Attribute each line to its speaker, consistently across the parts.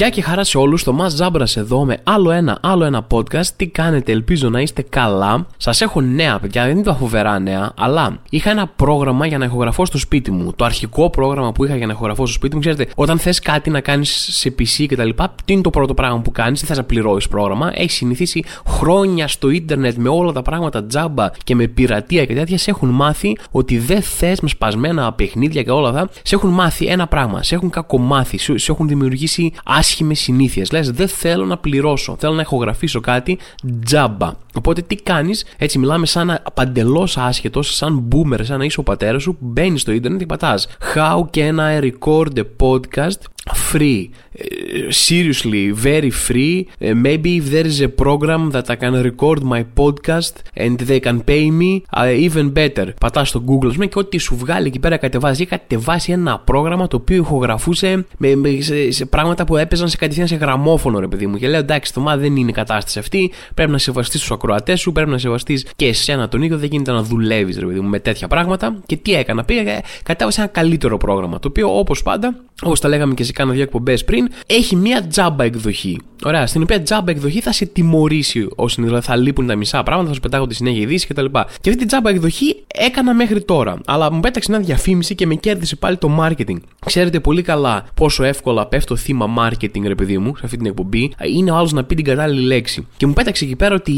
Speaker 1: Γεια και χαρά σε όλους. Το Μα Ζάμπρα εδώ με άλλο ένα, άλλο ένα podcast. Τι κάνετε, ελπίζω να είστε καλά. Σας έχω νέα, παιδιά, δεν είναι τα φοβερά νέα, αλλά είχα ένα πρόγραμμα για να ηχογραφώ στο σπίτι μου. Το αρχικό πρόγραμμα που είχα για να ηχογραφώ στο σπίτι μου, ξέρετε, όταν θες κάτι να κάνεις σε PC κτλ., τι είναι το πρώτο πράγμα που κάνεις, δεν θε να πληρώσεις πρόγραμμα. Έχεις συνηθίσει χρόνια στο ίντερνετ με όλα τα πράγματα τζάμπα και με πειρατεία και τέτοια. Σε έχουν μάθει ότι δεν θες με σπασμένα παιχνίδια και όλα αυτά. Σε έχουν μάθει ένα πράγμα. Σε έχουν κακομάθει. Σε έχουν δημιουργήσει άσχημες συνήθειες. Λες, δεν θέλω να πληρώσω. Θέλω να ηχογραφήσω κάτι τζάμπα. Οπότε τι κάνεις, έτσι μιλάμε σαν παντελώς άσχετος, σαν boomer, σαν να είσαι ο πατέρας σου, μπαίνεις στο ίντερνετ και πατάς. How can I record a podcast free? seriously, very free. maybe if there is a program that I can record my podcast and they can pay me uh, even better. Πατάς στο Google πούμε, και ό,τι σου βγάλει εκεί πέρα κατεβάζει. Είχα κατεβάσει ένα πρόγραμμα το οποίο ηχογραφούσε με, με, σε, σε, πράγματα που έπαιζαν σε κατευθείαν σε γραμμόφωνο, ρε παιδί μου. Και λέω εντάξει, το μα δεν είναι η κατάσταση αυτή. Πρέπει να σεβαστείς τους ακροατές σου, πρέπει να σεβαστείς και εσένα τον ίδιο. Δεν γίνεται να δουλεύεις, ρε παιδί μου, με τέτοια πράγματα. Και τι έκανα, πήγα και κατέβασα ένα καλύτερο πρόγραμμα. Το οποίο όπως πάντα, όπως τα λέγαμε και σε κάνα δύο εκπομπές πριν, έχει μία τζάμπα εκδοχή. Ωραία, στην οποία τζάμπα εκδοχή θα σε τιμωρήσει όσοι δηλαδή θα λείπουν τα μισά πράγματα, θα σου πετάγονται συνέχεια ειδήσει κτλ. Και, και αυτή την τζάμπα εκδοχή έκανα μέχρι τώρα. Αλλά μου πέταξε μια διαφήμιση και με κέρδισε πάλι το marketing. Ξέρετε πολύ καλά πόσο εύκολα πέφτω θύμα marketing, ρε παιδί μου, σε αυτή την εκπομπή. Είναι ο άλλος να πει την κατάλληλη λέξη. Και μου πέταξε εκεί πέρα ότι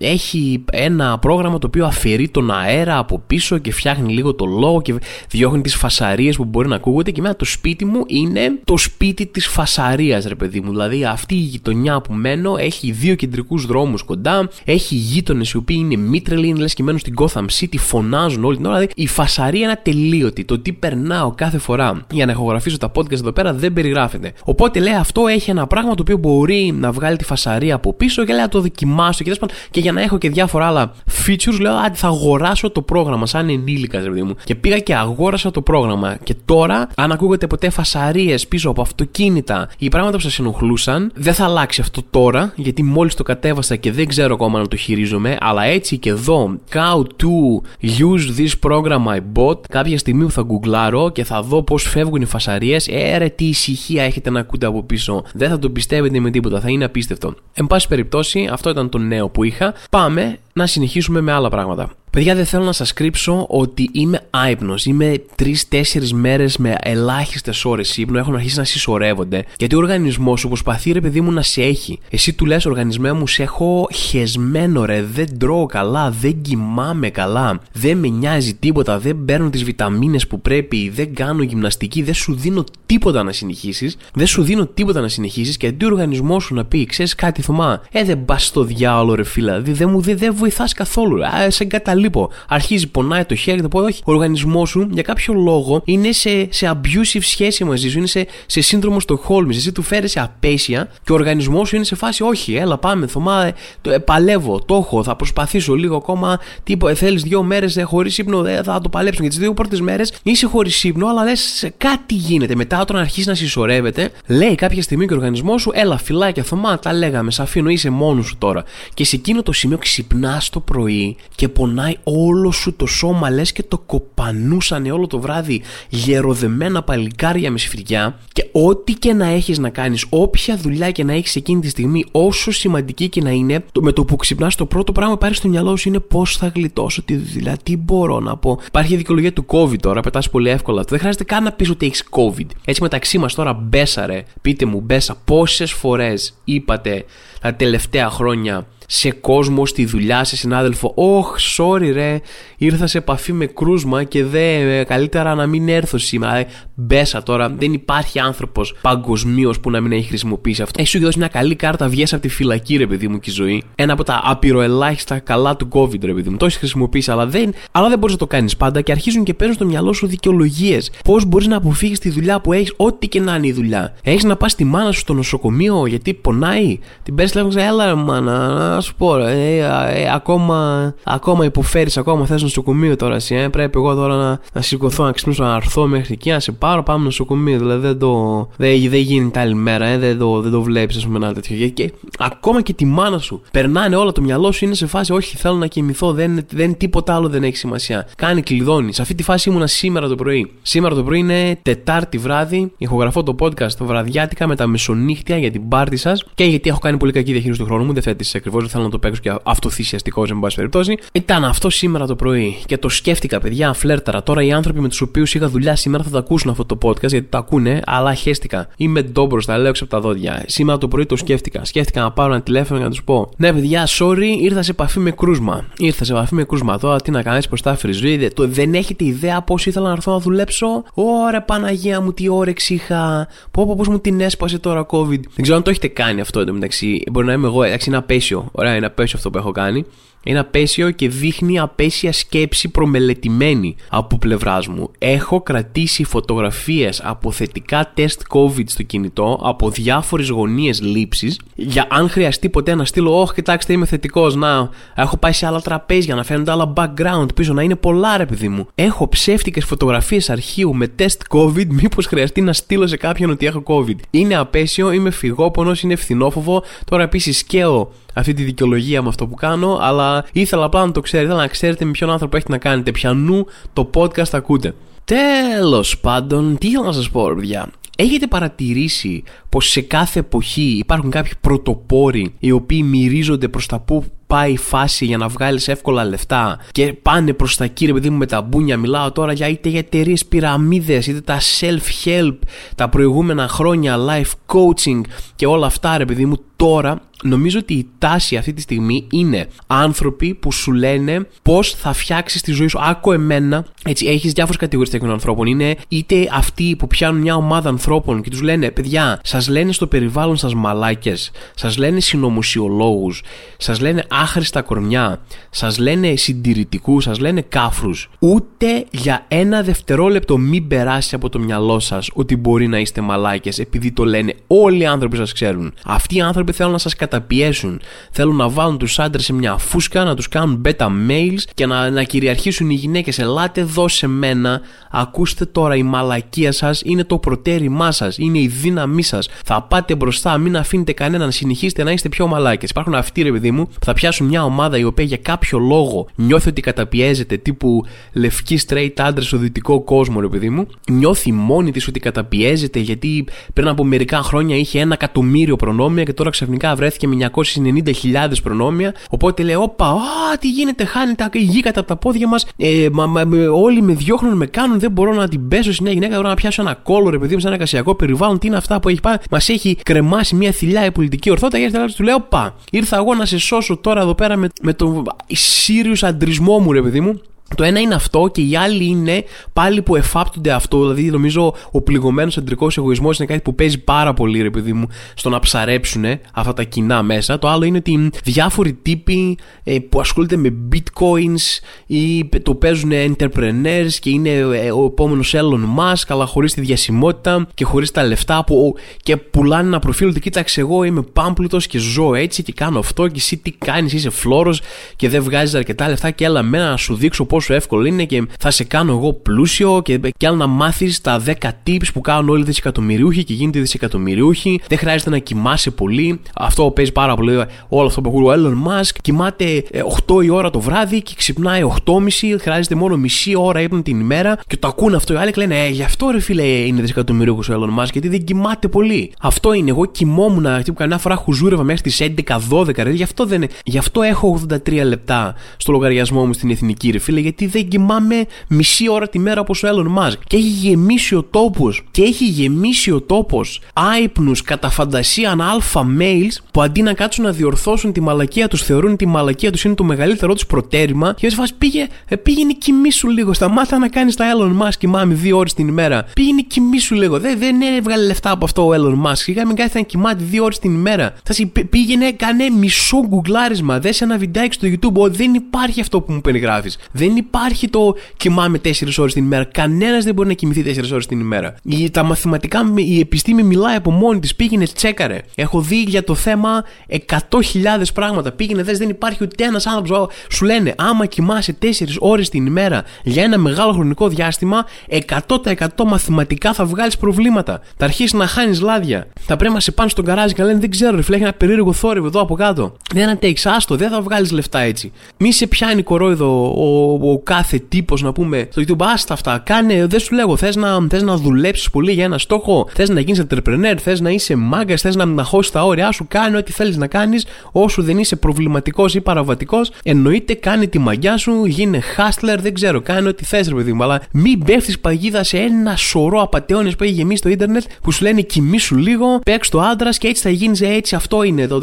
Speaker 1: έχει ένα πρόγραμμα το οποίο αφαιρεί τον αέρα από πίσω και φτιάχνει λίγο το λόγο και διώχνει τις φασαρίες που μπορεί να ακούγονται. Και μετά το σπίτι μου είναι το σπίτι της φασαρίας, ρε παιδί μου. Δηλαδή αυτή η γειτονιά που μένω έχει δύο κεντρικούς δρόμους κοντά, έχει γείτονες οι οποίοι είναι μήτρελοι, είναι λες και μένουν στην Gotham City, φωνάζουν όλη την ώρα. Δηλαδή η φασαρία είναι ατελείωτη. Το τι περνάω κάθε φορά για να εχογραφήσω τα podcast εδώ πέρα δεν περιγράφεται. Οπότε λέει αυτό έχει ένα πράγμα το οποίο μπορεί να βγάλει τη φασαρία από πίσω και λέει να το δοκιμάσω και, και για να έχω και διάφορα άλλα features λέω ότι θα αγοράσω το πρόγραμμα σαν ενήλικας, δηλαδή μου. Και πήγα και αγόρασα το πρόγραμμα. Και τώρα, αν ακούγεται ποτέ φασαρίες πίσω από αυτοκίνητα ή πράγματα που σας ενοχλούσαν, δεν θα αλλάξει αυτό τώρα, γιατί μόλις το κατέβασα και δεν ξέρω ακόμα να το χειρίζομαι, αλλά έτσι και εδώ, how to use this program I bought, κάποια στιγμή που θα γκουγκλάρω και θα δω πώς φεύγουν οι φασαρίες, έρε τι ησυχία έχετε να ακούτε από πίσω. Δεν θα το πιστεύετε με τίποτα, θα είναι απίστευτο. Εν πάση περιπτώσει, αυτό ήταν το νέο που είχα. Πάμε να συνεχίσουμε με άλλα πράγματα. Παιδιά, δεν θέλω να σας κρύψω ότι είμαι άϊπνος. Είμαι τρει-τέσσερι μέρες με ελάχιστες ώρες ύπνο. Έχουν αρχίσει να συσσωρεύονται. Γιατί ο οργανισμός σου προσπαθεί, ρε παιδί μου, να σε έχει. Εσύ του λες, οργανισμέ μου, σε έχω χεσμένο, ρε. Δεν τρώω καλά, δεν κοιμάμαι καλά. Δεν με νοιάζει τίποτα. Δεν παίρνω τις βιταμίνες που πρέπει. Δεν κάνω γυμναστική. Δεν σου δίνω τίποτα να συνεχίσεις. Δεν σου δίνω τίποτα να συνεχίσεις. Και αντί ο οργανισμός σου να πει, ξέρεις κάτι, Θωμά, ε, δεν πας στο διάολο, ρε φίλα. Δεν μου δεν βοηθάς καθόλου. Α, σε εγκαταλείπω λείπω. Αρχίζει, πονάει το χέρι, το πόδι. Όχι. Ο οργανισμός σου για κάποιο λόγο είναι σε, σε abusive σχέση μαζί σου, είναι σε, σε σύνδρομο στο χόλμη. Εσύ του φέρει απέσια και ο οργανισμός σου είναι σε φάση, Όχι, έλα, πάμε, θωμά, το, ε, παλεύω, το έχω, θα προσπαθήσω λίγο ακόμα. Τίποτα, ε, θέλεις δύο μέρες ε, χωρίς ύπνο, ε, θα το παλέψω. Και τις δύο πρώτες μέρες είσαι χωρίς ύπνο, αλλά λες κάτι γίνεται. Μετά, όταν αρχίσει να συσσωρεύεται, λέει κάποια στιγμή και ο οργανισμός σου, έλα, φυλάκια, θωμά, τα λέγαμε, σε αφήνω, είσαι μόνος σου τώρα. Και σε εκείνο το σημείο ξυπνάς το πρωί και πονάει όλο σου το σώμα λες και το κοπανούσανε όλο το βράδυ γεροδεμένα παλικάρια με σφυριά και ό,τι και να έχεις να κάνεις, όποια δουλειά και να έχεις εκείνη τη στιγμή, όσο σημαντική και να είναι, με το που ξυπνάς το πρώτο πράγμα που πάρεις στο μυαλό σου είναι πώς θα γλιτώσω τη δουλειά, τι μπορώ να πω. Υπάρχει η δικαιολογία του COVID τώρα, πετάς πολύ εύκολα. Δεν χρειάζεται καν να πεις ότι έχεις COVID. Έτσι μεταξύ μας τώρα μπέσαρε, πείτε μου μπέσα, πόσες φορές είπατε τα τελευταία χρόνια σε κόσμο, στη δουλειά, σε συνάδελφο. Όχ, sorry ρε, ήρθα σε επαφή με κρούσμα και δε, καλύτερα να μην έρθω σήμερα. Ε, μπέσα τώρα, δεν υπάρχει άνθρωπος παγκοσμίως που να μην έχει χρησιμοποιήσει αυτό. Έχει σου δώσει μια καλή κάρτα, βγαίνει από τη φυλακή, ρε παιδί μου και η ζωή. Ένα από τα απειροελάχιστα καλά του COVID, ρε παιδί μου. Το έχεις χρησιμοποιήσει, αλλά δεν, αλλά δεν μπορείς να το κάνεις πάντα και αρχίζουν και παίρνουν στο μυαλό σου δικαιολογίες. Πώς μπορείς να αποφύγεις τη δουλειά που έχεις, ό,τι και να είναι η δουλειά. Έχεις να πας τη μάνα σου στο νοσοκομείο γιατί πονάει. Την παίρνει λέγοντα, έλα, μάνα, να σου πω, ρε, ε, ε, ακόμα, ακόμα υποφέρεις, ακόμα θες νοσοκομείο τώρα εσύ. Ε. Πρέπει εγώ τώρα να, να σηκωθώ, να ξυπνήσω, να έρθω μέχρι εκεί, να σε πάρω, πάμε νοσοκομείο. Δηλαδή δεν το. Δεν, δεν γίνεται άλλη μέρα, ε, δεν το, δεν το βλέπεις, ας πούμε, ένα τέτοιο. Και, και, ακόμα και τη μάνα σου. Περνάνε όλα το μυαλό σου, είναι σε φάση, Όχι, θέλω να κοιμηθώ, δεν, δεν τίποτα άλλο δεν έχει σημασία. Κάνει κλειδώνεις. Σε αυτή τη φάση ήμουνα σήμερα το πρωί. Σήμερα το πρωί είναι Τετάρτη βράδυ, ηχογραφώ το podcast το βραδιάτικα με τα μεσονύχτια για την πάρτι σας και γιατί έχω κάνει πολύ κακή διαχείριση του χρόνου μου, δεν θέτεις ακριβώς, δεν θέλω να το παίξω και αυτοθυσιαστικός, εν πάση περιπτώσει. Ήταν αυτό σήμερα το πρωί και το σκέφτηκα, παιδιά, φλέρταρα. Τώρα οι άνθρωποι με τους οποίους είχα δουλειά σήμερα θα το ακούσουν αυτό το podcast γιατί το ακούνε, αλλά χαίστηκα. Είμαι ντόμπρος, τα λέω έξω από τα δόντια. Σήμερα το πρωί το σκέφτηκα. Σκέφτηκα να πάρω ένα τηλέφωνο και να τους πω: Ναι, παιδιά, sorry, ήρθα σε επαφή με κρούσμα. Ήρθα σε επαφή με κρούσμα. Τώρα τι να κάνεις προ τα φριζή. Δεν έχετε ιδέα πώς ήθελα να έρθω να δουλέψω; Ωραία, Παναγία μου, τι όρεξη είχα. Πω, πω, πώ μου την έσπασε τώρα COVID. Δεν ξέρω αν το έχετε κάνει αυτό εντωμεταξύ. Μπορεί να είμαι εγώ, εντάξει, είναι απέσιο. Ωραία, είναι απέσιο αυτό που έχω κάνει. Είναι απέσιο και δείχνει απέσια σκέψη προμελετημένη από πλευράς μου. Έχω κρατήσει φωτογραφίες από θετικά τεστ COVID στο κινητό από διάφορες γωνίες λήψης για αν χρειαστεί ποτέ να στείλω, Όχι, κοιτάξτε, είμαι θετικός. Να, έχω πάει σε άλλα τραπέζια, να φαίνονται άλλα background πίσω, να είναι πολλά ρε παιδί μου. Έχω ψεύτικες φωτογραφίες αρχείου με τεστ COVID, μήπως χρειαστεί να στείλω σε κάποιον ότι έχω COVID. Είναι απέσιο, είμαι φυγόπονος, είναι φθινόφοβο. Τώρα επίσης σκαίω αυτή τη δικαιολογία με αυτό που κάνω, αλλά ήθελα απλά να το ξέρετε, να ξέρετε με ποιον άνθρωπο έχετε να κάνετε, πιανού το podcast ακούτε. Τέλος πάντων, τι θέλω να σας πω, παιδιά. Έχετε παρατηρήσει πως σε κάθε εποχή υπάρχουν κάποιοι πρωτοπόροι οι οποίοι μυρίζονται προς τα που πάει η φάση για να βγάλεις εύκολα λεφτά και πάνε προς τα κύριε παιδί μου με τα μπούνια μιλάω τώρα για είτε για εταιρείες πυραμίδες είτε τα self-help τα προηγούμενα χρόνια life coaching και όλα αυτά ρε παιδί μου τώρα νομίζω ότι η τάση αυτή τη στιγμή είναι άνθρωποι που σου λένε πώς θα φτιάξεις τη ζωή σου. Άκου εμένα, έτσι, έχεις διάφορες κατηγορίες τέτοιων ανθρώπων. Είναι είτε αυτοί που πιάνουν μια ομάδα ανθρώπων και τους λένε, παιδιά, σας λένε στο περιβάλλον σας μαλάκες, σας λένε συνωμοσιολόγους, σας λένε άχρηστα κορμιά, σας λένε συντηρητικούς, σας λένε κάφρους. Ούτε για ένα δευτερόλεπτο μην περάσει από το μυαλό σας ότι μπορεί να είστε μαλάκες επειδή το λένε όλοι οι άνθρωποι σας ξέρουν. Αυτοί οι άνθρωποι θέλουν να σας καταπιέσουν. Θέλουν να βάλουν τους άντρες σε μια φούσκα, να τους κάνουν beta mails και να, να κυριαρχήσουν οι γυναίκες. Ελάτε εδώ σε μένα, ακούστε τώρα η μαλακία σας είναι το προτέρημά σας, είναι η δύναμή σας. Θα πάτε μπροστά, μην αφήνετε κανέναν, συνεχίστε να είστε πιο μαλάκες. Υπάρχουν αυτοί, ρε παιδί μου, που θα πιάσουν μια ομάδα η οποία για κάποιο λόγο νιώθει ότι καταπιέζεται, τύπου λευκή straight άντρες στο δυτικό κόσμο, ρε παιδί μου, νιώθει μόνη της ότι καταπιέζεται γιατί πριν από μερικά χρόνια είχε ένα εκατομμύριο προνόμια και τώρα ξαφνικά βρέθηκε και με 990.000 προνόμια. Οπότε λέει, Όπα, α, τι γίνεται, χάνεται η γη κατά τα πόδια μας. Ε, μα, μα, όλοι με διώχνουν, με κάνουν, δεν μπορώ να την πέσω σε μια γυναίκα, μπορώ να πιάσω ένα κόλλο, ρε παιδί μου, σε ένα κασιακό περιβάλλον. Τι είναι αυτά που έχει πάει, μας έχει κρεμάσει μια θηλιά η πολιτική ορθότητα. Και του λέω, Όπα, ήρθα εγώ να σε σώσω τώρα εδώ πέρα με, με τον σύριου αντρισμό μου, ρε παιδί μου. Το ένα είναι αυτό και οι άλλοι είναι πάλι που εφάπτονται αυτό. Δηλαδή, νομίζω ο πληγωμένος αντρικό εγωισμός είναι κάτι που παίζει πάρα πολύ, ρε παιδί μου, στο να ψαρέψουν αυτά τα κοινά μέσα. Το άλλο είναι ότι διάφοροι τύποι ε, που ασχολούνται με bitcoins ή το παίζουν entrepreneurs και είναι ε, ο επόμενος Elon Musk, αλλά χωρίς τη διασημότητα και χωρίς τα λεφτά που και πουλάνε ένα προφίλ ότι κοίταξε, εγώ είμαι πάμπλουτο και ζω έτσι και κάνω αυτό και εσύ τι κάνεις, είσαι φλόρος και δεν βγάζεις αρκετά λεφτά και έλα μένα να σου δείξω πόσο εύκολο είναι και θα σε κάνω εγώ πλούσιο και, και άλλο να μάθεις τα 10 tips που κάνουν όλοι οι δισεκατομμυριούχοι και γίνονται δισεκατομμυριούχοι. Δεν χρειάζεται να κοιμάσαι πολύ. Αυτό παίζει πάρα πολύ. Όλο αυτό που ακούω ο Elon Musk κοιμάται 8 ε, η ώρα το βράδυ και ξυπνάει 8.30. Χρειάζεται μόνο μισή ώρα ύπνο την ημέρα και το ακούνε αυτό οι άλλοι και λένε Ε, γι' αυτό ρε φίλε είναι δισεκατομμυριούχος ο Elon Musk γιατί δεν κοιμάται πολύ. Αυτό είναι. Εγώ κοιμόμουν που κανένα φορά χουζούρευα μέχρι τις 11-12 ρε. Γι' αυτό, δεν, γι αυτό έχω 83 λεπτά στο λογαριασμό μου στην εθνική ρε φίλε γιατί δεν κοιμάμαι μισή ώρα τη μέρα όπως ο Elon Musk. Και έχει γεμίσει ο τόπος. Και έχει γεμίσει ο τόπος άϊπνους κατά φαντασίαν αλφα mails που αντί να κάτσουν να διορθώσουν τη μαλακία τους, θεωρούν ότι η μαλακία τους είναι το μεγαλύτερό τους προτέρημα. Και έτσι πήγε, ε, πήγαινε κοιμήσου λίγο. Σταμάτα να κάνεις τα Elon Musk κοιμάμαι δύο ώρες την ημέρα. Πήγαινε κοιμήσου λίγο. Δεν, δεν έβγαλε λεφτά από αυτό ο Elon Musk. Είχαμε κάτι να κοιμάται δύο ώρες την ημέρα. Θα σου πήγαινε, κάνε μισό γκουγκλάρισμα. Δε ένα βιντεάκι στο YouTube. δεν υπάρχει αυτό που μου περιγράφεις. Δεν Δεν υπάρχει το κοιμάμαι 4 ώρες την ημέρα. Κανένας δεν μπορεί να κοιμηθεί 4 ώρες την ημέρα. Η, τα μαθηματικά, η επιστήμη μιλάει από μόνη της. Πήγαινε, τσέκαρε. Έχω δει για το θέμα 100.000 πράγματα. Πήγαινε, δες, δεν υπάρχει ούτε ένας άνθρωπος. Σου λένε, άμα κοιμάσαι 4 ώρες την ημέρα για ένα μεγάλο χρονικό διάστημα, 100% μαθηματικά θα βγάλεις προβλήματα. Θα αρχίσεις να χάνεις λάδια. Θα πρέπει να σε πάνε στον καράζι και να λένε, Δεν ξέρω, ρε έχει ένα περίεργο θόρυβο εδώ από κάτω. Δεν αντέχει, άστο, δεν θα βγάλεις λεφτά έτσι. Μη σε πιάνει κορόιδο ο, ο, κάθε τύπος να πούμε στο YouTube, άστα αυτά. Κάνε, δεν σου λέγω, θες να, θες να δουλέψεις πολύ για ένα στόχο, θες να γίνεις entrepreneur, θες να είσαι μάγκας, θες να, να χώσει τα όρια σου, κάνε ό,τι θέλεις να κάνεις, όσο δεν είσαι προβληματικός ή παραβατικός, εννοείται κάνε τη μαγιά σου, γίνε hustler, δεν ξέρω, κάνε ό,τι θες, ρε παιδί μου, αλλά μην πέφτεις παγίδα σε ένα σωρό απαταιώνες που έχει γεμίσει στο Ιντερνετ που σου λένε κοιμήσου λίγο, παίξ το άντρας και έτσι θα γίνεις έτσι, αυτό είναι. Το,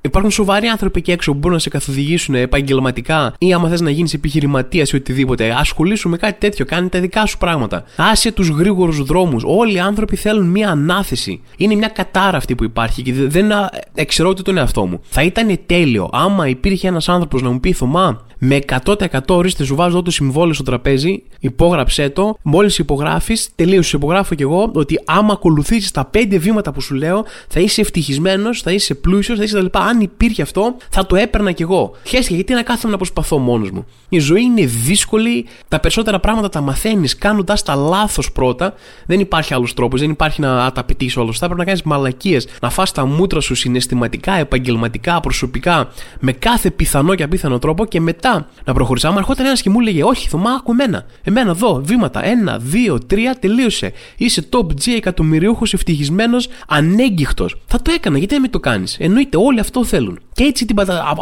Speaker 1: υπάρχουν σοβαροί άνθρωποι εκεί έξω που μπορούν να σε καθοδηγήσουν επαγγελματικά ή άμα θες να γίνεις επιχειρηματίας ή οτιδήποτε. Ασχολήσου με κάτι τέτοιο, κάνε τα δικά σου πράγματα. Άσε τους γρήγορους δρόμους. Όλοι οι άνθρωποι θέλουν μία ανάθεση. Είναι μια κατάρα αυτή που υπάρχει και δεν εξαιρώ τον εαυτό μου. Θα ήταν τέλειο άμα υπήρχε ένας άνθρωπος να μου πει Θωμά, με 100% ορίστε, σου βάζω το συμβόλαιο στο τραπέζι, υπόγραψέ το. Μόλις υπογράφεις, τελείωσε, υπογράφω κι εγώ ότι άμα ακολουθήσεις τα 5 βήματα που σου λέω, θα είσαι ευτυχισμένος, θα είσαι πλούσιος, θα είσαι τα λοιπά. Αν υπήρχε αυτό, θα το έπαιρνα κι εγώ. Χαίρεσαι, γιατί να κάθομαι να προσπαθώ μόνος μου. Η ζωή είναι δύσκολη, τα περισσότερα πράγματα τα μαθαίνεις κάνοντας τα λάθος πρώτα. Δεν υπάρχει άλλος τρόπος, δεν υπάρχει να τα πετύχει όλο. Θα πρέπει να κάνεις μαλακίες, να φά τα μούτρα σου συναισθηματικά, επαγγελματικά, προσωπικά, με κάθε πιθανό και απίθανο τρόπο και μετά να προχωρήσω. Άμα ερχόταν ένας και μου έλεγε, Όχι, Θωμά, άκου εμένα. Εμένα εδώ, βήματα. Ένα, δύο, τρία, τελείωσε. Είσαι top G εκατομμυριούχο, ευτυχισμένος, ανέγκυχτος. Θα το έκανα, γιατί δεν με το κάνεις. Εννοείται, όλοι αυτό θέλουν. Και έτσι την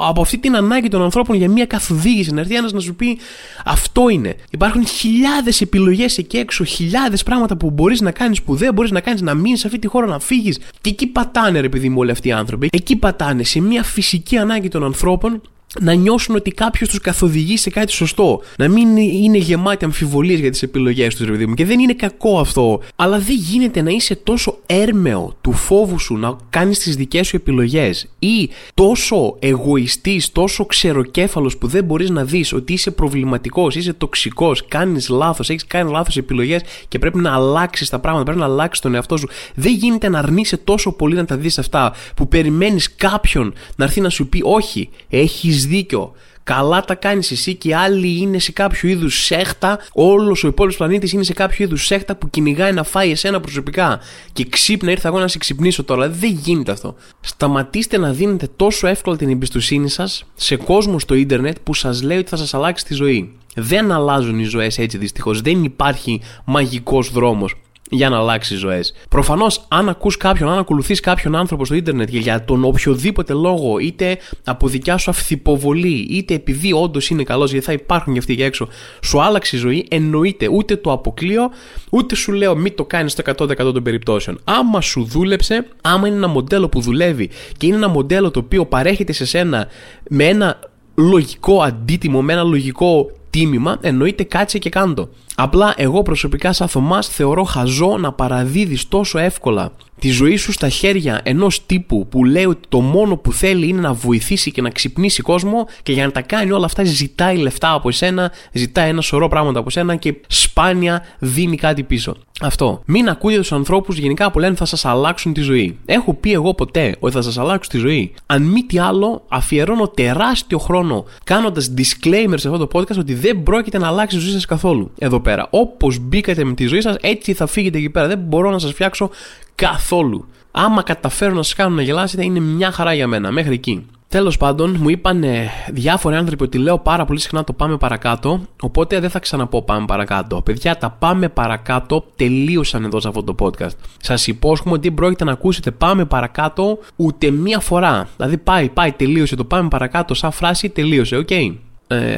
Speaker 1: από αυτή την ανάγκη των ανθρώπων για μια καθοδήγηση, να έρθει ένας να σου πει Αυτό είναι. Υπάρχουν χιλιάδες επιλογές εκεί έξω, χιλιάδες πράγματα που μπορείς να κάνεις, που δεν μπορείς να κάνεις, να μείνεις σε αυτή τη χώρα, να φύγεις. Και εκεί πατάνε, ρε παιδί μου, όλοι αυτοί οι άνθρωποι. Εκεί πατάνε σε μια φυσική ανάγκη των ανθρώπων να νιώσουν ότι κάποιος τους καθοδηγεί σε κάτι σωστό. Να μην είναι γεμάτοι αμφιβολίες για τις επιλογές τους, ρε μου. Και δεν είναι κακό αυτό. Αλλά δεν γίνεται να είσαι τόσο έρμεο του φόβου σου να κάνεις τις δικές σου επιλογές ή τόσο εγωιστής, τόσο ξεροκέφαλος που δεν μπορείς να δεις ότι είσαι προβληματικός, είσαι τοξικός, κάνεις λάθος, έχεις κάνει λάθος επιλογές και πρέπει να αλλάξεις τα πράγματα, πρέπει να αλλάξεις τον εαυτό σου. Δεν γίνεται να αρνείσαι τόσο πολύ να τα δεις αυτά που περιμένεις κάποιον να έρθει να σου πει Όχι, έχεις δίκιο. Καλά τα κάνεις εσύ και οι άλλοι είναι σε κάποιο είδους σέχτα. Όλος ο υπόλοιπος πλανήτης είναι σε κάποιο είδους σέχτα που κυνηγάει να φάει εσένα προσωπικά. Και ξύπνα, ήρθα εγώ να σε ξυπνήσω τώρα. Δεν γίνεται αυτό. Σταματήστε να δίνετε τόσο εύκολα την εμπιστοσύνη σας σε κόσμο στο ίντερνετ που σας λέει ότι θα σας αλλάξει τη ζωή. Δεν αλλάζουν οι ζωές έτσι δυστυχώς. Δεν υπάρχει μαγικός δρόμος για να αλλάξει ζωές. Προφανώς, αν ακούς κάποιον, αν ακολουθείς κάποιον άνθρωπο στο Ιντερνετ και για τον οποιοδήποτε λόγο, είτε από δικιά σου αυθυποβολή, είτε επειδή όντως είναι καλός, γιατί θα υπάρχουν και αυτοί και έξω, σου άλλαξε η ζωή, εννοείται ούτε το αποκλείω, ούτε σου λέω μην το κάνεις στο 100% των περιπτώσεων. Άμα σου δούλεψε, άμα είναι ένα μοντέλο που δουλεύει και είναι ένα μοντέλο το οποίο παρέχεται σε σένα με ένα λογικό αντίτιμο, με ένα λογικό τίμημα, εννοείται κάτσε και κάντο. Απλά εγώ προσωπικά σαν Θωμάς θεωρώ χαζό να παραδίδεις τόσο εύκολα τη ζωή σου στα χέρια ενός τύπου που λέει ότι το μόνο που θέλει είναι να βοηθήσει και να ξυπνήσει κόσμο και για να τα κάνει όλα αυτά ζητάει λεφτά από εσένα, ζητάει ένα σωρό πράγματα από εσένα και σπάνια δίνει κάτι πίσω. Αυτό. Μην ακούτε τους ανθρώπους γενικά που λένε θα σας αλλάξουν τη ζωή. Έχω πει εγώ ποτέ ότι θα σας αλλάξουν τη ζωή. Αν μη τι άλλο, αφιερώνω τεράστιο χρόνο κάνοντας disclaimer σε αυτό το podcast ότι δεν πρόκειται να αλλάξει η ζωή σας καθόλου εδώ πέρα. Όπως μπήκατε με τη ζωή σας, έτσι θα φύγετε εκεί πέρα. Δεν μπορώ να σας φτιάξω καθόλου. Άμα καταφέρω να σας κάνω να γελάσετε, είναι μια χαρά για μένα. Μέχρι εκεί. Τέλος πάντων, μου είπαν διάφοροι άνθρωποι ότι λέω πάρα πολύ συχνά το πάμε παρακάτω. Οπότε δεν θα ξαναπώ πάμε παρακάτω. Παιδιά, τα πάμε παρακάτω τελείωσαν εδώ σε αυτό το podcast. Σας υπόσχομαι ότι δεν πρόκειται να ακούσετε πάμε παρακάτω ούτε μία φορά. Δηλαδή, πάει, πάει, τελείωσε το πάμε παρακάτω σαν φράση, τελείωσε, ok. Okay. Ε,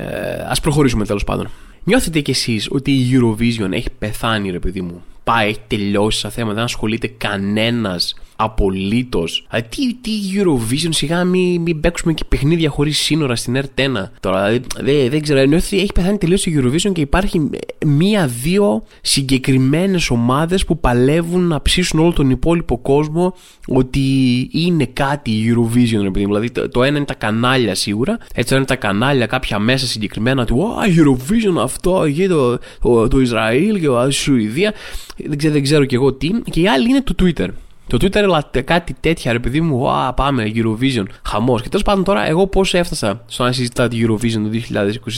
Speaker 1: Ας προχωρήσουμε τέλος πάντων. Νιώθετε κι εσείς ότι η Eurovision έχει πεθάνει, ρε παιδί μου; Πάει, έχει τελειώσει σαν θέμα, δεν ασχολείται κανένας απολύτως. τι, τι Eurovision, σιγά μην, μην παίξουμε και παιχνίδια χωρίς σύνορα στην ΕΡΤ1. Τώρα, δεν, δεν ξέρω, ενώ έχει πεθάνει τελείως η Eurovision και υπάρχει μία-δύο συγκεκριμένες ομάδες που παλεύουν να ψήσουν όλο τον υπόλοιπο κόσμο ότι είναι κάτι η Eurovision, επειδή δηλαδή το, το ένα είναι τα κανάλια σίγουρα, έτσι το είναι τα κανάλια κάποια μέσα συγκεκριμένα του Α, Eurovision αυτό, το, το, το Ισραήλ και η Σουηδία, δεν ξέρω, δεν ξέρω και εγώ τι, και οι άλλοι είναι του Twitter. Το Twitter έλατε κάτι τέτοια, ρε παιδί μου, α, πάμε, Eurovision, χαμός. Και τέλος πάντων τώρα, εγώ πώς έφτασα στο να συζητά τη Eurovision το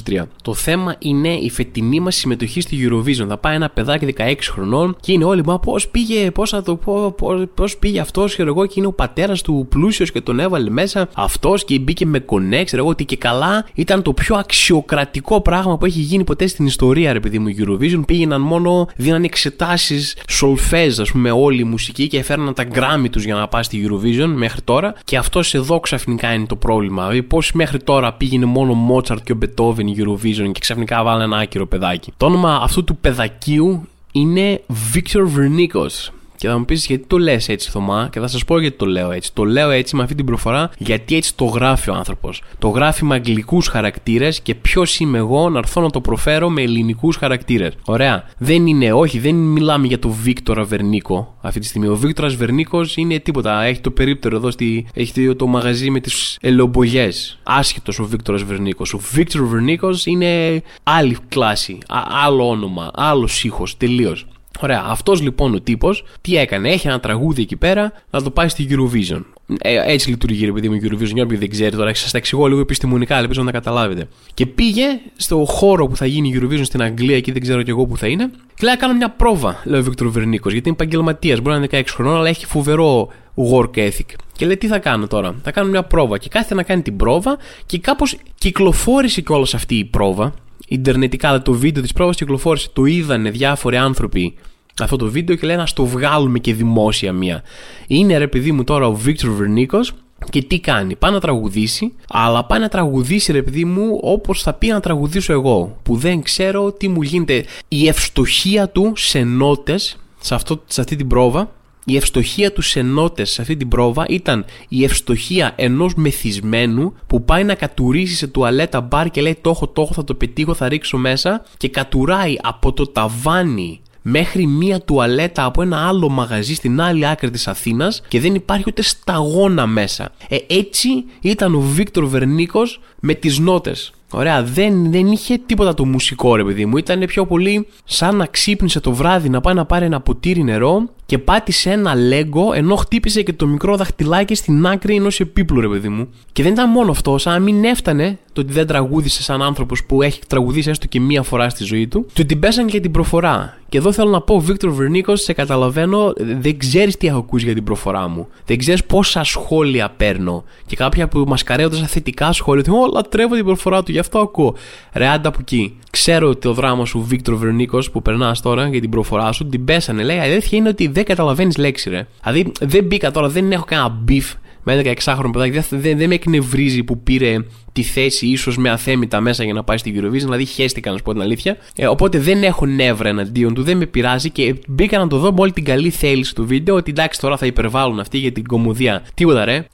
Speaker 1: 2023. Το θέμα είναι η φετινή μας συμμετοχή στη Eurovision. Θα πάει ένα παιδάκι 16 χρονών και είναι όλοι, μα πώς πήγε, πώς θα το πω, πώς πήγε αυτός, ξέρω εγώ, και είναι ο πατέρας του πλούσιος και τον έβαλε μέσα αυτός και μπήκε με connect, ξέρω εγώ, ότι και καλά ήταν το πιο αξιοκρατικό πράγμα που έχει γίνει ποτέ στην ιστορία, ρε παιδί μου, Eurovision. Πήγαιναν μόνο, δίναν εξετάσεις σολφέζ, ας πούμε, όλη η μουσική και έφερναν τα γκράμμι τους για να πάει στη Eurovision μέχρι τώρα. Και αυτό εδώ ξαφνικά είναι το πρόβλημα. Δηλαδή, πώς μέχρι τώρα πήγαινε μόνο ο Μότσαρτ και ο Μπετόβεν η Eurovision και ξαφνικά βάλανε ένα άκυρο παιδάκι. Το όνομα αυτού του παιδακίου είναι Victor Vernikos. Και θα μου πεις γιατί το λες έτσι, Θωμά, και θα σας πω γιατί το λέω έτσι. Το λέω έτσι με αυτή την προφορά, γιατί έτσι το γράφει ο άνθρωπος. Το γράφει με αγγλικούς χαρακτήρες και ποιος είμαι εγώ να έρθω να το προφέρω με ελληνικούς χαρακτήρες. Ωραία. Δεν είναι, όχι, δεν μιλάμε για το Βίκτορα Βερνίκο αυτή τη στιγμή. Ο Βίκτορας Βερνίκος είναι τίποτα. Έχει το περίπτερο εδώ, στη, έχει το μαγαζί με τις ελομπογιές. Άσχετος ο Βίκτορας Βερνίκος. Ο Βίκτορα Βερνίκος είναι άλλη κλάση, άλλο όνομα, άλλος ήχος τελείως. Ωραία, αυτός λοιπόν ο τύπος τι έκανε, έχει ένα τραγούδι εκεί πέρα να το πάει στη Eurovision. Ε, έτσι λειτουργεί ρε παιδί μου η Eurovision, για δεν ξέρει τώρα, σα τα εξηγώ λίγο επιστημονικά, ελπίζω να τα καταλάβετε. Και πήγε στο χώρο που θα γίνει η Eurovision στην Αγγλία, εκεί δεν ξέρω κι εγώ που θα είναι, και λέει: Κάνω μια πρόβα, λέει ο Βίκτορ Βερνίκος, γιατί είναι επαγγελματίας, μπορεί να είναι 16 χρονών, αλλά έχει φοβερό work ethic. Και λέει: Τι θα κάνω τώρα, θα κάνω μια πρόβα. Και κάθεται να κάνει την πρόβα και κάπως κυκλοφόρησε κιόλας αυτή η πρόβα Ιντερνετικά, το βίντεο της πρόβα κυκλοφόρησε. Το είδανε διάφοροι άνθρωποι αυτό το βίντεο και λένε να το βγάλουμε και δημόσια μία. Είναι ρε παιδί μου τώρα ο Βίκτορ Βερνίκος και τι κάνει, πάει να τραγουδήσει, αλλά πάει να τραγουδήσει ρε παιδί μου όπως θα πει να τραγουδήσω εγώ, που δεν ξέρω τι μου γίνεται. Η ευστοχία του σε νότες σε, σε αυτή την πρόβα η ευστοχία τους σε σε αυτή την πρόβα ήταν η ευστοχία ενός μεθυσμένου που πάει να κατουρίσει σε τουαλέτα μπαρ και λέει: Το έχω, το έχω, θα το πετύχω, θα ρίξω μέσα και κατουράει από το ταβάνι μέχρι μία τουαλέτα από ένα άλλο μαγαζί στην άλλη άκρη της Αθήνας και δεν υπάρχει ούτε σταγόνα μέσα. Ε, έτσι ήταν ο Βίκτορ Βερνίκος με τις νότες. Ωραία, δεν, δεν είχε τίποτα το μουσικό ρε παιδί μου. Ήταν πιο πολύ σαν να ξύπνησε το βράδυ να πάει να πάρει ένα ποτήρι νερό και πάτησε ένα λέγκο ενώ χτύπησε και το μικρό δαχτυλάκι στην άκρη ενός επίπλου, ρε παιδί μου. Και δεν ήταν μόνο αυτό, σαν να μην έφτανε το ότι δεν τραγούδισε σαν άνθρωπος που έχει τραγουδίσει έστω και μία φορά στη ζωή του, του την πέσαν και την προφορά. Και εδώ θέλω να πω, Βίκτορ Βερνίκος, σε καταλαβαίνω, δεν ξέρεις τι έχω ακούσει για την προφορά μου. Δεν ξέρεις πόσα σχόλια παίρνω. Και κάποια που μασκαρεύονται σαν θετικά σχόλια, ότι Ω, λατρεύω την προφορά του, γι' αυτό ακούω. Ρε, άντε από εκεί. Ξέρω ότι το δράμα σου, Βίκτορ Βερνίκος, που περνάς τώρα για την προφορά σου, την πέσανε. Λέει, αλήθεια είναι ότι δεν καταλαβαίνεις λέξη, ρε. Δηλαδή, δεν μπήκα τώρα, δεν έχω κανένα beef με 16χρονο παιδάκι. Δεν, δεν με εκνευρίζει που πήρε τη θέση ίσως με αθέμιτα μέσα για να πάει στην Eurovision. Δηλαδή, χαίστηκα να σου πω την αλήθεια. Ε, οπότε δεν έχω νεύρα εναντίον του, δεν με πειράζει και μπήκα να το δω με όλη την καλή θέληση το βίντεο ότι εντάξει τώρα θα υπερβάλλουν αυτοί για την κωμωδία. Τίποτα ρε.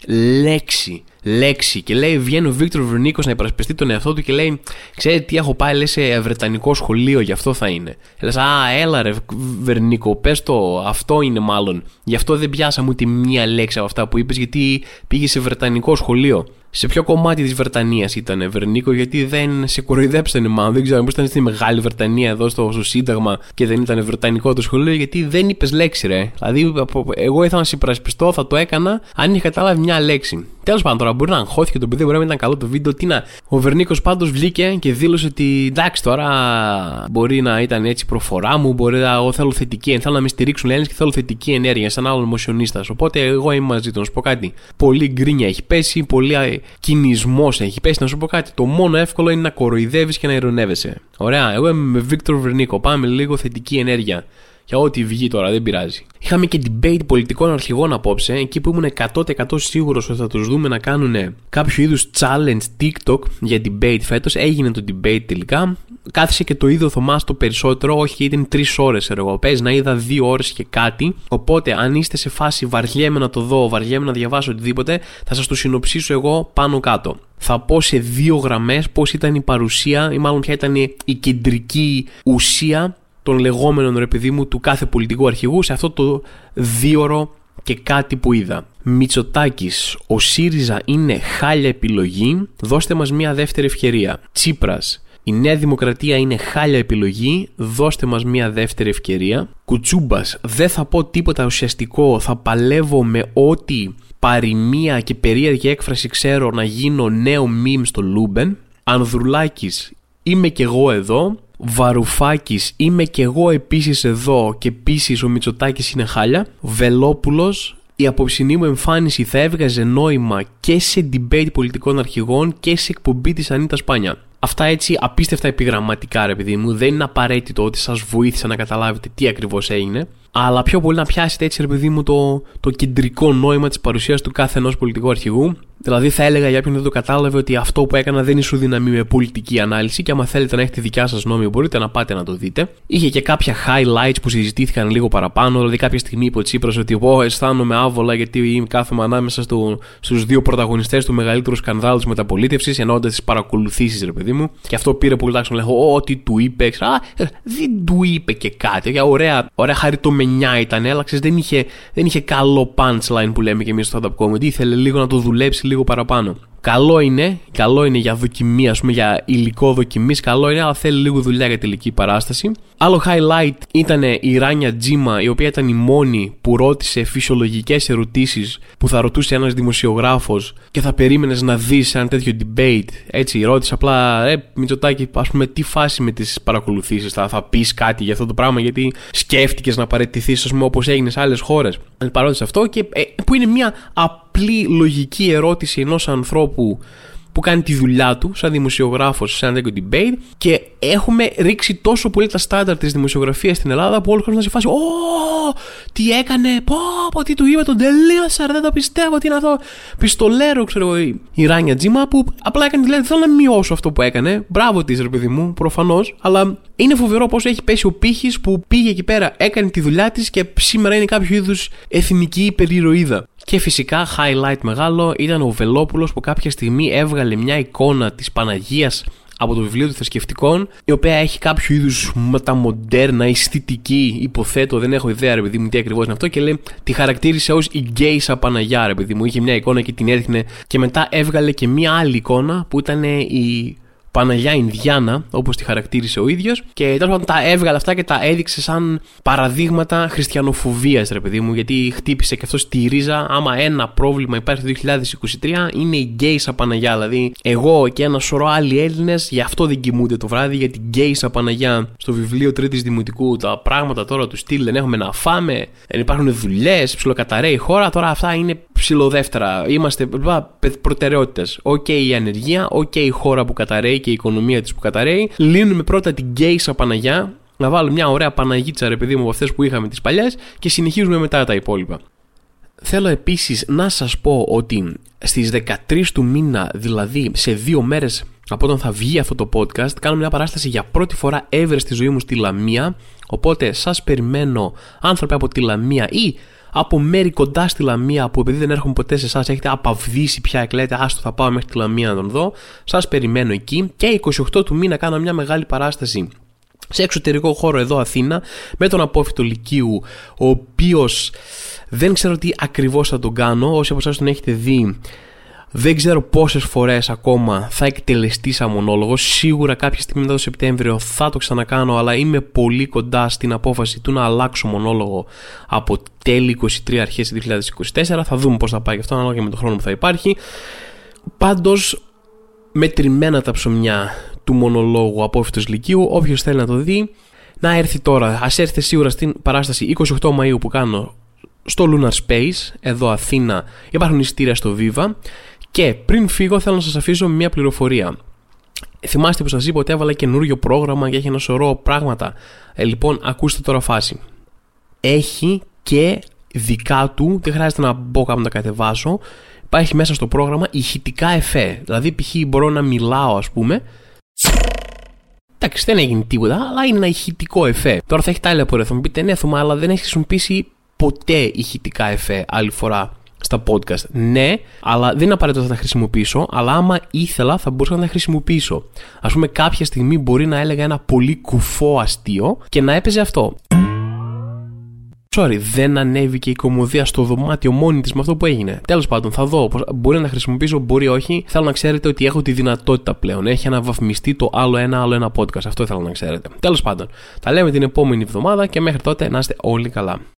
Speaker 1: Λέξη λέξη και λέει βγαίνει ο Βίκτορ Βερνίκος να υπερασπιστεί τον εαυτό του και λέει ξέρετε τι έχω πάει λέει, σε βρετανικό σχολείο γι' αυτό θα είναι λες α έλα ρε Βερνίκο πες το αυτό είναι μάλλον. Γι' αυτό δεν πιάσαμε ούτε μία λέξη από αυτά που είπες γιατί πήγες σε βρετανικό σχολείο σε ποιο κομμάτι της Βρετανίας ήταν Βερνίκο, γιατί δεν σε κοροϊδέψανε μάλλον. Δεν ξέρω, πώ ήταν στη Μεγάλη Βρετανία εδώ στο, στο Σύνταγμα και δεν ήταν Βρετανικό το σχολείο, γιατί δεν είπες λέξη, ρε. Δηλαδή, εγώ ήθελα να σε υπερασπιστώ, θα το έκανα αν είχε καταλάβει μια λέξη. Τέλος πάντων, τώρα μπορεί να αγχώθηκε το παιδί, μπορεί να μην ήταν καλό το βίντεο. Τι να. Ο Βερνίκος πάντως βγήκε και δήλωσε ότι εντάξει τώρα μπορεί να ήταν έτσι προφορά μου, μπορεί να εγώ θέλω θετική, θέλω να με στηρίξουν Έλληνες και θέλω θετική ενέργεια, σαν άλλο μοσιονίστας. Οπότε εγώ είμαι μαζί του, να σου πω κάτι. Πολύ γκρίνια έχει πέσει, πολύ κινησμός έχει πέσει. Να σου πω κάτι. Το μόνο εύκολο είναι να κοροϊδεύεις και να ειρωνεύεσαι. Ωραία, εγώ είμαι με Βίκτορ Βερνίκο. Πάμε λίγο θετική ενέργεια. Για ό,τι βγει τώρα, δεν πειράζει. Είχαμε και debate πολιτικών αρχηγών απόψε, εκεί που ήμουν 100% σίγουρος ότι θα τους δούμε να κάνουν κάποιο είδους challenge TikTok για debate φέτος. Έγινε το debate τελικά. Κάθισε και το είδε ο Θωμάς το περισσότερο, όχι ήταν 3 ώρες εγώ. Παίζει να είδα 2 ώρες και κάτι. Οπότε, αν είστε σε φάση βαριέμαι να το δω, βαριέμαι να διαβάσω οτιδήποτε, θα σας το συνοψίσω εγώ πάνω κάτω. Θα πω σε δύο γραμμές πώς ήταν η παρουσία, ή μάλλον ποια ήταν η κεντρική ουσία των λεγόμενων ρε παιδί μου του κάθε πολιτικού αρχηγού σε αυτό το δίωρο και κάτι που είδα. Μητσοτάκης, ο ΣΥΡΙΖΑ είναι χάλια επιλογή, δώστε μας μια δεύτερη ευκαιρία. Τσίπρας, η Νέα Δημοκρατία είναι χάλια επιλογή, δώστε μας μια δεύτερη ευκαιρία. Κουτσούμπας, δεν θα πω τίποτα ουσιαστικό, θα παλεύω με ό,τι παροιμία και περίεργη έκφραση ξέρω να γίνω νέο meme στο Λούμπεν. Ανδρουλάκης, είμαι κι εγώ εδώ, Βαρουφάκης, είμαι κι εγώ επίσης εδώ και επίσης ο Μητσοτάκης είναι χάλια. Βελόπουλος, η απόψινή μου εμφάνιση θα έβγαζε νόημα και σε debate πολιτικών αρχηγών και σε εκπομπή της Ανίτα Σπάνια. Αυτά έτσι απίστευτα επιγραμματικά, ρε παιδί μου. Δεν είναι απαραίτητο ότι σας βοήθησα να καταλάβετε τι ακριβώς έγινε. Αλλά πιο πολύ να πιάσετε έτσι, ρε παιδί μου, το, το κεντρικό νόημα της παρουσίας του κάθε ενός πολιτικού αρχηγού Δηλαδή, θα έλεγα για όποιον δεν το κατάλαβε ότι αυτό που έκανα δεν ισοδυναμεί με πολιτική ανάλυση και άμα θέλετε να έχετε δικιά σας γνώμη, μπορείτε να πάτε να το δείτε. Είχε και κάποια highlights που συζητήθηκαν λίγο παραπάνω. Δηλαδή, κάποια στιγμή είπε ο Τσίπρας ότι εγώ αισθάνομαι άβολα γιατί κάθομαι ανάμεσα στο, στους δύο πρωταγωνιστές του μεγαλύτερου σκανδάλου της μεταπολίτευσης, εννοώντας τις παρακολουθήσεις, ρε παιδί μου. Και αυτό πήρε πολύ τάξη λέγω, Ό,τι του είπε. Α, δεν του είπε και κάτι. Για ωραία, ωραία χαριτομενιά ήταν, αλλά δεν είχε, δεν είχε καλό punchline που λέμε και εμείς στο stand-up comedy. Ήθελε λίγο να το δουλέψει λίγο παραπάνω. Καλό είναι, καλό είναι για δοκιμή, ας πούμε, για υλικό δοκιμής, καλό είναι, αλλά θέλει λίγο δουλειά για τελική παράσταση. Άλλο highlight ήταν η Ράνια Τζίμα, η οποία ήταν η μόνη που ρώτησε φυσιολογικές ερωτήσεις που θα ρωτούσε ένας δημοσιογράφος και θα περίμενες να δεις ένα τέτοιο debate. Έτσι, ρώτησε απλά, ε, Μητσοτάκη, ας πούμε, τι φάση με τις παρακολουθήσεις, θα, θα πεις κάτι για αυτό το πράγμα, γιατί σκέφτηκες να παραιτηθεί, ας πούμε, όπως έγινε σε άλλες χώρες. Παρόντισε αυτό και ε, που είναι μια απλή λογική ερώτηση ενός ανθρώπου που κάνει τη δουλειά του σαν δημοσιογράφος σε ένα τέτοιο debate και έχουμε ρίξει τόσο πολύ τα στάνταρ της δημοσιογραφίας στην Ελλάδα που όλοι ο να σε φάσει Ω, τι έκανε, πω, πω, τι του είπε, τον τελείωσα, δεν το πιστεύω, τι είναι αυτό. Πιστολέρο, ξέρω εγώ, η Ράνια Τζίμα που απλά έκανε δηλαδή, θέλω να μειώσω αυτό που έκανε. Μπράβο της, ρε παιδί μου, προφανώς, αλλά είναι φοβερό πώ έχει πέσει ο πύχης που πήγε εκεί πέρα, έκανε τη δουλειά της και σήμερα είναι κάποιο είδους εθνική υπερηρωίδα. Και φυσικά highlight μεγάλο ήταν ο Βελόπουλος που κάποια στιγμή έβγαλε μια εικόνα της Παναγίας από το βιβλίο του θρησκευτικών, η οποία έχει κάποιο είδους μεταμοντέρνα, αισθητική, υποθέτω, δεν έχω ιδέα, ρε παιδί μου, τι ακριβώς είναι αυτό, και λέει, τη χαρακτήρισε ως η γκέισα Παναγιά, ρε παιδί μου. Είχε μια εικόνα και την έδειχνε, και μετά έβγαλε και μια άλλη εικόνα που ήταν η Παναγιά Ινδιάνα, όπως τη χαρακτήρισε ο ίδιος, και τέλος πάντων τα έβγαλε αυτά και τα έδειξε σαν παραδείγματα χριστιανοφοβίας, ρε παιδί μου, γιατί χτύπησε και αυτός στη ρίζα. Άμα ένα πρόβλημα υπάρχει το 2023, είναι η γκέισα Παναγιά. Δηλαδή, εγώ και ένα σωρό άλλοι Έλληνες γι' αυτό δεν κοιμούνται το βράδυ, γιατί γκέισα Παναγιά στο βιβλίο Τρίτης Δημοτικού, τα πράγματα τώρα του στυλ δεν έχουμε να φάμε, δεν υπάρχουν δουλειές, ψιλοκαταρρέει η χώρα. Τώρα αυτά είναι ψιλοδεύτερα. Είμαστε προτεραιότητες. Ok okay, η ανεργία, ok okay, η χώρα που καταρρέει και η οικονομία της που καταρρέει. Λύνουμε πρώτα την γκέισα Παναγιά. Να βάλουμε μια ωραία Παναγίτσα ρε παιδί μου από αυτές που είχαμε τις παλιές και συνεχίζουμε μετά τα υπόλοιπα. Θέλω επίσης να σας πω ότι στις 13 του μήνα, δηλαδή σε δύο μέρες από όταν θα βγει αυτό το podcast, κάνω μια παράσταση για πρώτη φορά ever στη ζωή μου στη Λαμία. Οπότε σας περιμένω άνθρωποι από τη Λαμία ή από μέρη κοντά στη Λαμία που επειδή δεν έρχομαι ποτέ σε εσάς έχετε απαυδίσει πια και λέτε Άστο θα πάω μέχρι τη Λαμία να τον δω. Σας περιμένω εκεί και 28 του μήνα κάνω μια μεγάλη παράσταση σε εξωτερικό χώρο εδώ Αθήνα με τον απόφυτο Λυκείου ο οποίος δεν ξέρω τι ακριβώς θα τον κάνω όσοι από εσάς τον έχετε δει δεν ξέρω πόσες φορές ακόμα θα εκτελεστεί σαν μονόλογος. Σίγουρα κάποια στιγμή μετά το Σεπτέμβριο θα το ξανακάνω, αλλά είμαι πολύ κοντά στην απόφαση του να αλλάξω μονόλογο από τέλη 23 αρχές 2024. Θα δούμε πώς θα πάει αυτό, ανάλογα με τον χρόνο που θα υπάρχει. Πάντως, μετρημένα τα ψωμιά του μονολόγου Απόφυτος Λυκείου. Όποιος θέλει να το δει, να έρθει τώρα. Α έρθει σίγουρα στην παράσταση 28 Μαου που κάνω στο Lunar Space, εδώ Αθήνα. Υπάρχουν εισιτήρια στο Viva. Και πριν φύγω, θέλω να σας αφήσω μια πληροφορία. Θυμάστε που σας είπα ότι έβαλα καινούριο πρόγραμμα και έχει ένα σωρό πράγματα. Ε, λοιπόν, ακούστε τώρα φάση. έχει και δικά του, δεν χρειάζεται να μπω κάπου να τα κατεβάσω. Υπάρχει μέσα στο πρόγραμμα ηχητικά εφέ. Δηλαδή, π.χ. μπορώ να μιλάω, ας πούμε. Εντάξει, δεν έγινε τίποτα, αλλά είναι ένα ηχητικό εφέ. Τώρα θα έχει τα άλλα που θα μου πείτε, ναι, Θωμά, αλλά δεν έχει χρησιμοποιήσει ποτέ ηχητικά εφέ άλλη φορά στα podcast. Ναι, αλλά δεν είναι απαραίτητο να τα χρησιμοποιήσω, αλλά άμα ήθελα θα μπορούσα να τα χρησιμοποιήσω. Α πούμε, κάποια στιγμή μπορεί να έλεγα ένα πολύ κουφό αστείο και να έπαιζε αυτό. Sorry, δεν ανέβηκε η κομμωδία στο δωμάτιο μόνη της με αυτό που έγινε. Τέλος πάντων, θα δω. Μπορεί να τα χρησιμοποιήσω, μπορεί όχι. Θέλω να ξέρετε ότι έχω τη δυνατότητα πλέον. Έχει αναβαθμιστεί το άλλο ένα, άλλο ένα podcast. Αυτό ήθελα να ξέρετε. Τέλος πάντων, τα λέμε την επόμενη εβδομάδα και μέχρι τότε να είστε όλοι καλά.